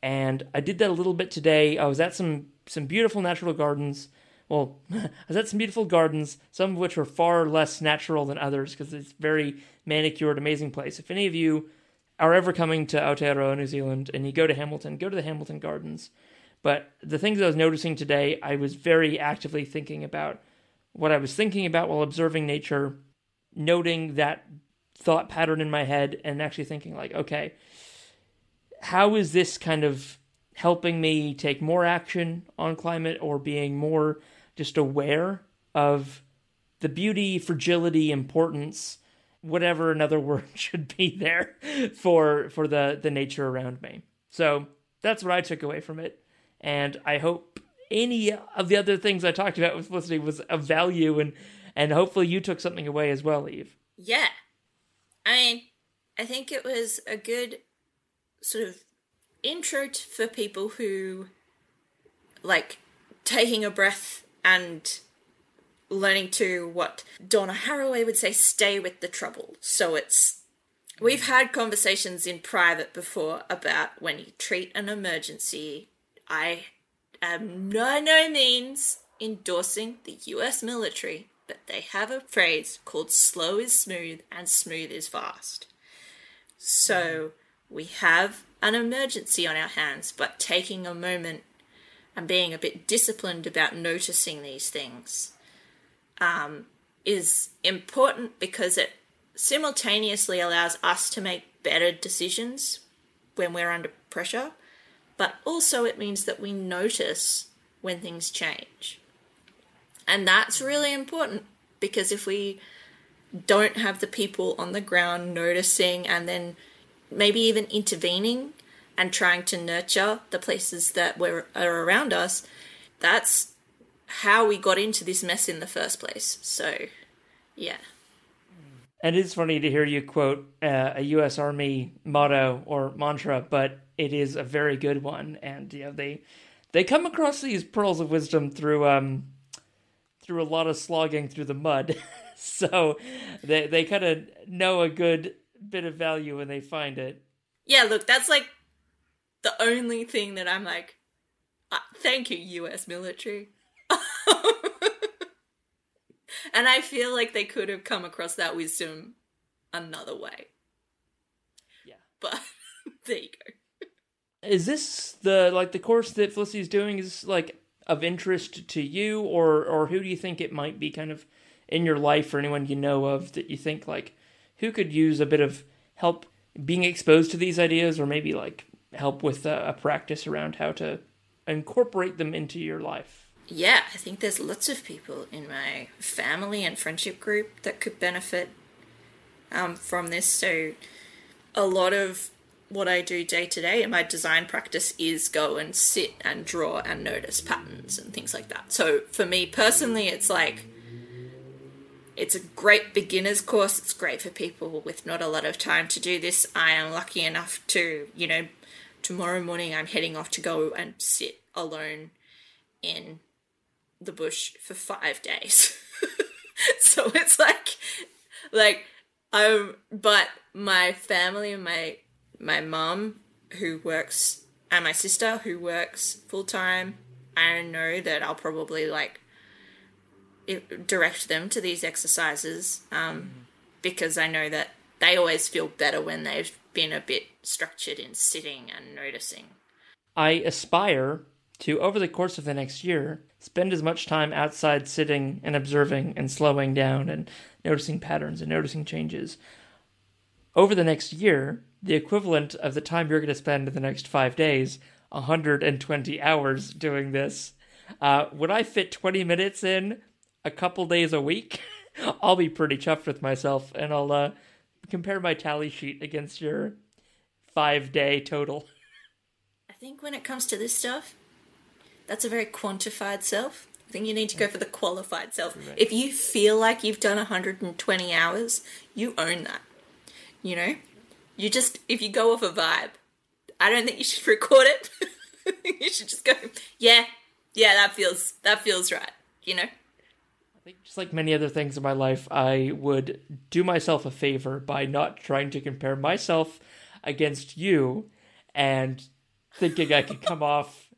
And I did that a little bit today. I was at some some beautiful natural gardens. Well, I was at some beautiful gardens, some of which were far less natural than others because it's very manicured, amazing place. If any of you are ever coming to Aotearoa, New Zealand, and you go to Hamilton, go to the Hamilton Gardens. But the things I was noticing today, I was very actively thinking about what I was thinking about while observing nature, noting that thought pattern in my head, and actually thinking, like, okay, how is this kind of helping me take more action on climate or being more just aware of the beauty, fragility, importance, whatever another word should be there for for the the nature around me. So that's what I took away from it, and I hope any of the other things I talked about with Felicity was of value, and and hopefully you took something away as well, Eav. Yeah. I mean, I think it was a good sort of intro t- for people who like taking a breath and learning to what Donna Haraway would say stay with the trouble. So it's we've had conversations in private before about when you treat an emergency. I am by no means endorsing the US military, but they have a phrase called slow is smooth and smooth is fast. So we have an emergency on our hands, but taking a moment and being a bit disciplined about noticing these things um, is important because it simultaneously allows us to make better decisions when we're under pressure, but also it means that we notice when things change. And that's really important because if we don't have the people on the ground noticing and then maybe even intervening and trying to nurture the places that were, are around us, that's how we got into this mess in the first place. So, yeah. And it's funny to hear you quote uh, a U.S. Army motto or mantra, but it is a very good one. And you know they they come across these pearls of wisdom through um through a lot of slogging through the mud. so they they kind of know a good bit of value when they find it. Yeah, look, that's like the only thing that I'm like, uh, thank you, US military. and I feel like they could have come across that wisdom another way. Yeah. But there you go. Is this the like the course that Felicity's doing is like of interest to you or or who do you think it might be kind of in your life or anyone you know of that you think like who could use a bit of help being exposed to these ideas or maybe like help with a, a practice around how to incorporate them into your life? Yeah, I think there's lots of people in my family and friendship group that could benefit um, from this. So, a lot of what I do day to day in my design practice is go and sit and draw and notice patterns and things like that. So, for me personally, it's like it's a great beginner's course. It's great for people with not a lot of time to do this. I am lucky enough to, you know, tomorrow morning I'm heading off to go and sit alone in the bush for five days. so it's like, like, um, but my family and my my mum who works and my sister who works full time, I know that I'll probably like direct them to these exercises um, because I know that they always feel better when they've been a bit structured in sitting and noticing. I aspire to, over the course of the next year, spend as much time outside sitting and observing and slowing down and noticing patterns and noticing changes. Over the next year, the equivalent of the time you're going to spend in the next five days, 120 hours doing this. Uh, would I fit 20 minutes in a couple days a week? I'll be pretty chuffed with myself, and I'll uh, compare my tally sheet against your five day total. I think when it comes to this stuff, that's a very quantified self. I think you need to go for the qualified self. Right. If you feel like you've done 120 hours, you own that. You know? You just, if you go off a vibe, I don't think you should record it. you should just go, yeah, yeah, that feels, that feels right. You know? Just like many other things in my life, I would do myself a favor by not trying to compare myself against you and thinking I could come off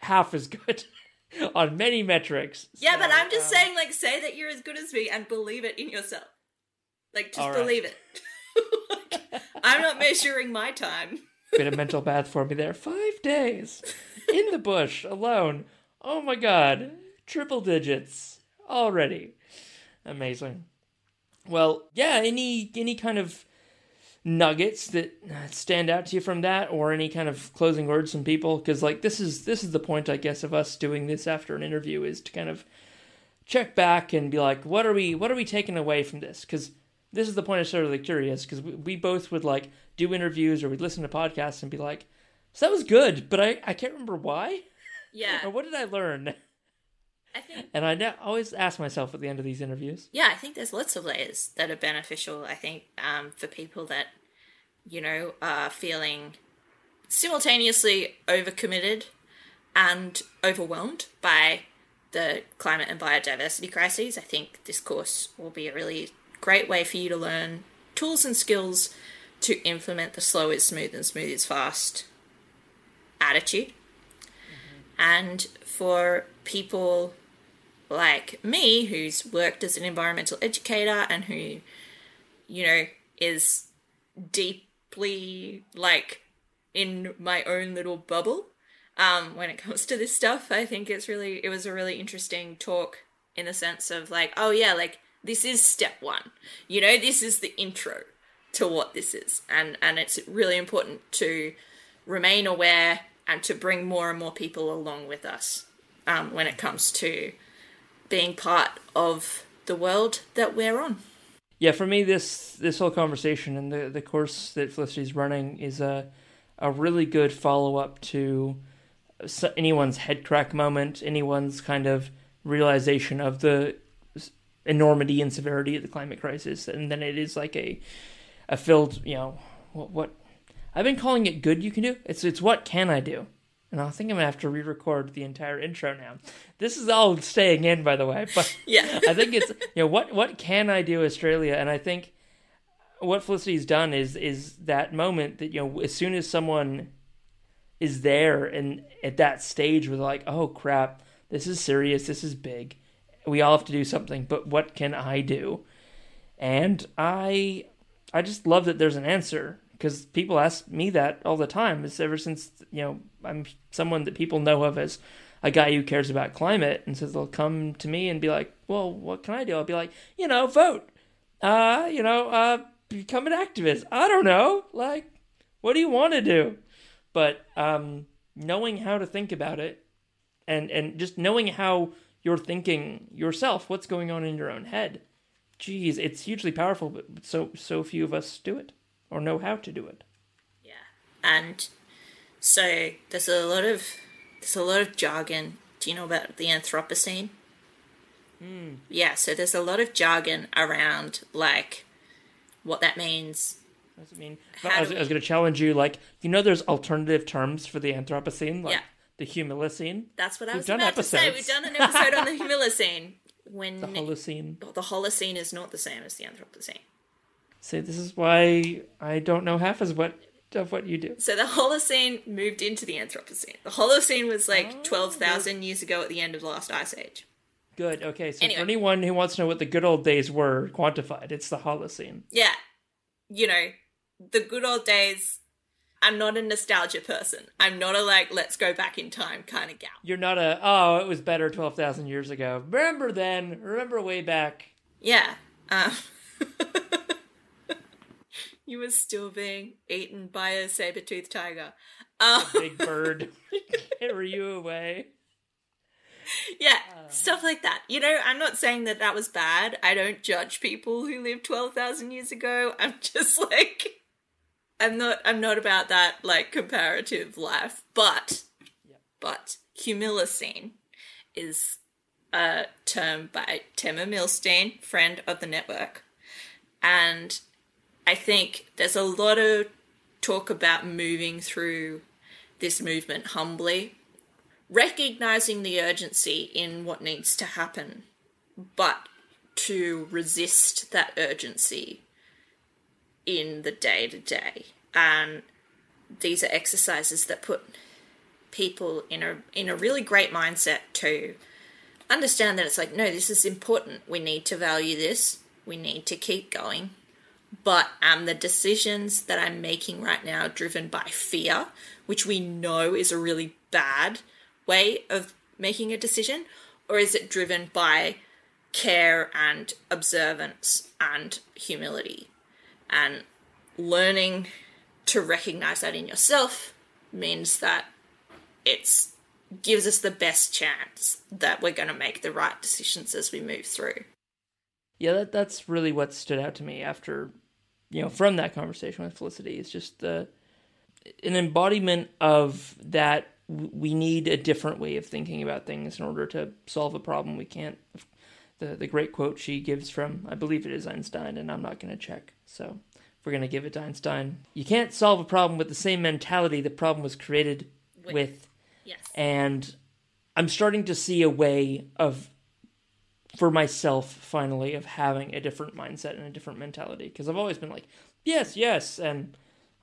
half as good on many metrics. Yeah, so, but I'm just um, saying, like, say that you're as good as me and believe it in yourself. Like, just believe it. I'm not measuring my time. Bit of mental bath for me there. Five days in the bush alone. Oh my god, triple digits already. Amazing. Well, yeah. Any any kind of nuggets that stand out to you from that or any kind of closing words from people because like this is this is the point i guess of us doing this after an interview is to kind of check back and be like what are we what are we taking away from this because this is the point i'm sort of like curious because we, we both would like do interviews or we'd listen to podcasts and be like so that was good but i i can't remember why yeah or what did i learn I think, and I always ask myself at the end of these interviews. Yeah, I think there's lots of layers that are beneficial. I think um, for people that you know are feeling simultaneously overcommitted and overwhelmed by the climate and biodiversity crises, I think this course will be a really great way for you to learn tools and skills to implement the slow is smooth and smooth is fast attitude. Mm-hmm. And for people like me, who's worked as an environmental educator and who, you know, is deeply like in my own little bubble um, when it comes to this stuff. I think it's really, it was a really interesting talk in the sense of like, oh yeah, like this is step one. You know, this is the intro to what this is, and and it's really important to remain aware and to bring more and more people along with us um, when it comes to being part of the world that we're on. Yeah, for me, this this whole conversation and the the course that Felicity's running is a a really good follow up to anyone's head crack moment, anyone's kind of realization of the enormity and severity of the climate crisis, and then it is like a a filled, you know, what, what I've been calling it good you can do. It's it's what can I do? And I think I'm gonna have to re-record the entire intro now. This is all staying in, by the way. But yeah, I think it's you know what what can I do, Australia? And I think what Felicity's done is is that moment that you know as soon as someone is there and at that stage where they're like, oh crap, this is serious, this is big, we all have to do something, but what can I do? And I I just love that there's an answer because people ask me that all the time. It's ever since you know I'm someone that people know of as a guy who cares about climate, and so they'll come to me and be like, "Well, what can I do?" I'll be like, "You know, vote. Uh, you know, uh, become an activist. I don't know. Like, what do you want to do?" But um, knowing how to think about it, and and just knowing how you're thinking yourself, what's going on in your own head, geez, it's hugely powerful. But so so few of us do it or know how to do it. Yeah, and so there's a lot of there's a lot of jargon. Do you know about the Anthropocene? Mm. Yeah, so there's a lot of jargon around like what that means. What does it mean? I was, was going to challenge you. Like, you know, there's alternative terms for the Anthropocene, like Yeah. the Humilicene, That's what I We've was done about to say. We've done an episode on the Humilicene. When the Holocene. the Holocene is not the same as the Anthropocene. See, this is why I don't know half as what of what you do. So the Holocene moved into the Anthropocene. The Holocene was Oh, like 12,000 years ago at the end of the last ice age. Good. Okay. So Anyway. for anyone who wants to know what the good old days were quantified, it's the Holocene. Yeah. You know, the good old days. I'm not a nostalgia person. I'm not a like, let's go back in time kind of gal. You're not a oh, it was better twelve thousand years ago. Remember then? Remember way back? Yeah. Um, you were still being eaten by a saber-toothed tiger. Um, Big bird, carry you away. yeah, stuff like that. You know, I'm not saying that that was bad. I don't judge people who lived 12,000 years ago. I'm just like I'm not I'm not about that like comparative life. But but Humilicene is a term by Tema Milstein, friend of the network. And I think there's a lot of talk about moving through this movement humbly, recognizing the urgency in what needs to happen, but to resist that urgency in the day to day. And these are exercises that put people in a in a really great mindset to understand that it's like no this is important. We need to value this. We need to keep going but um the decisions that i'm making right now driven by fear which we know is a really bad way of making a decision or is it driven by care and observance and humility and learning to recognize that in yourself means that it's gives us the best chance that we're going to make the right decisions as we move through. Yeah, that, that's really what stood out to me after, you know, from that conversation with Felicity. It's just the an embodiment of that. We need a different way of thinking about things in order to solve a problem. We can't. The the great quote she gives from I believe it is Einstein, and I'm not going to check. So if we're going to give it to Einstein, you can't solve a problem with the same mentality the problem was created With. with Yes. and I'm starting to see a way of for myself finally of having a different mindset and a different mentality. Because I've always been like yes yes and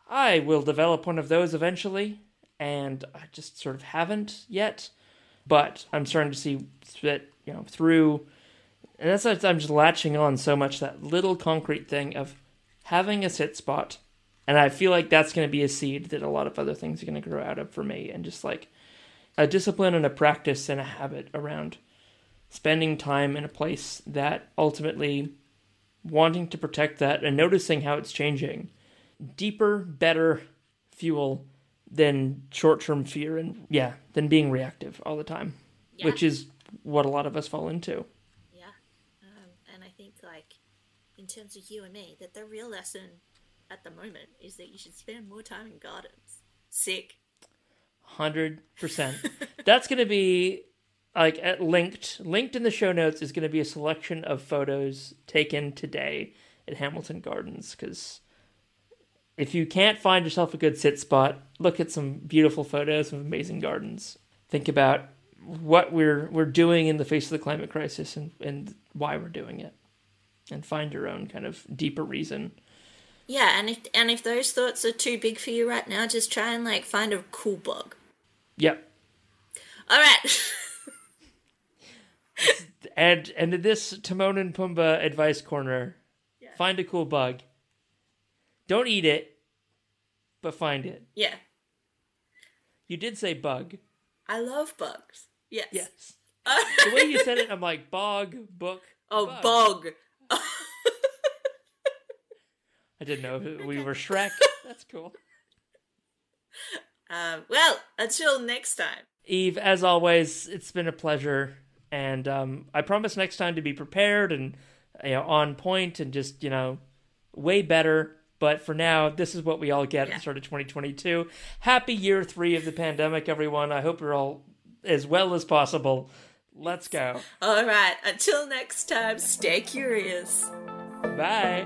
I will develop one of those eventually and I just sort of haven't yet. But I'm starting to see that you know through and that's I'm just latching on so much that little concrete thing of having a sit spot. And I feel like that's going to be a seed that a lot of other things are going to grow out of for me and just like a discipline and a practice and a habit around spending time in a place that ultimately wanting to protect that and noticing how it's changing deeper better fuel than short-term fear and yeah than being reactive all the time Yeah. which is what a lot of us fall into Yeah. Um, and I think, like, in terms of you and me, that the real lesson at the moment is that you should spend more time in gardens. Sick. Hundred percent. That's going to be like at linked. Linked in the show notes is going to be a selection of photos taken today at Hamilton Gardens. Because if you can't find yourself a good sit spot, look at some beautiful photos of amazing gardens. Think about what we're we're doing in the face of the climate crisis and and why we're doing it, and find your own kind of deeper reason Yeah, and if and if those thoughts are too big for you right now, just try and like find a cool bug. Yep. All right. And and in this Timon and Pumbaa advice corner, find a cool bug. Don't eat it, but find it. yeah, You did say bug. I love bugs. Yes. Yes. The way you said it, I'm like bog, book. oh, bug. bog. I didn't know we were Shrek. That's cool. Um, well, until next time. Eav, as always, it's been a pleasure, and um, I promise next time to be prepared and you know on point and just you know way better. But for now, this is what we all get at the start of 2022. Happy year three of the pandemic, everyone. I hope you're all as well as possible. Let's go. All right. Until next time, stay curious. Bye.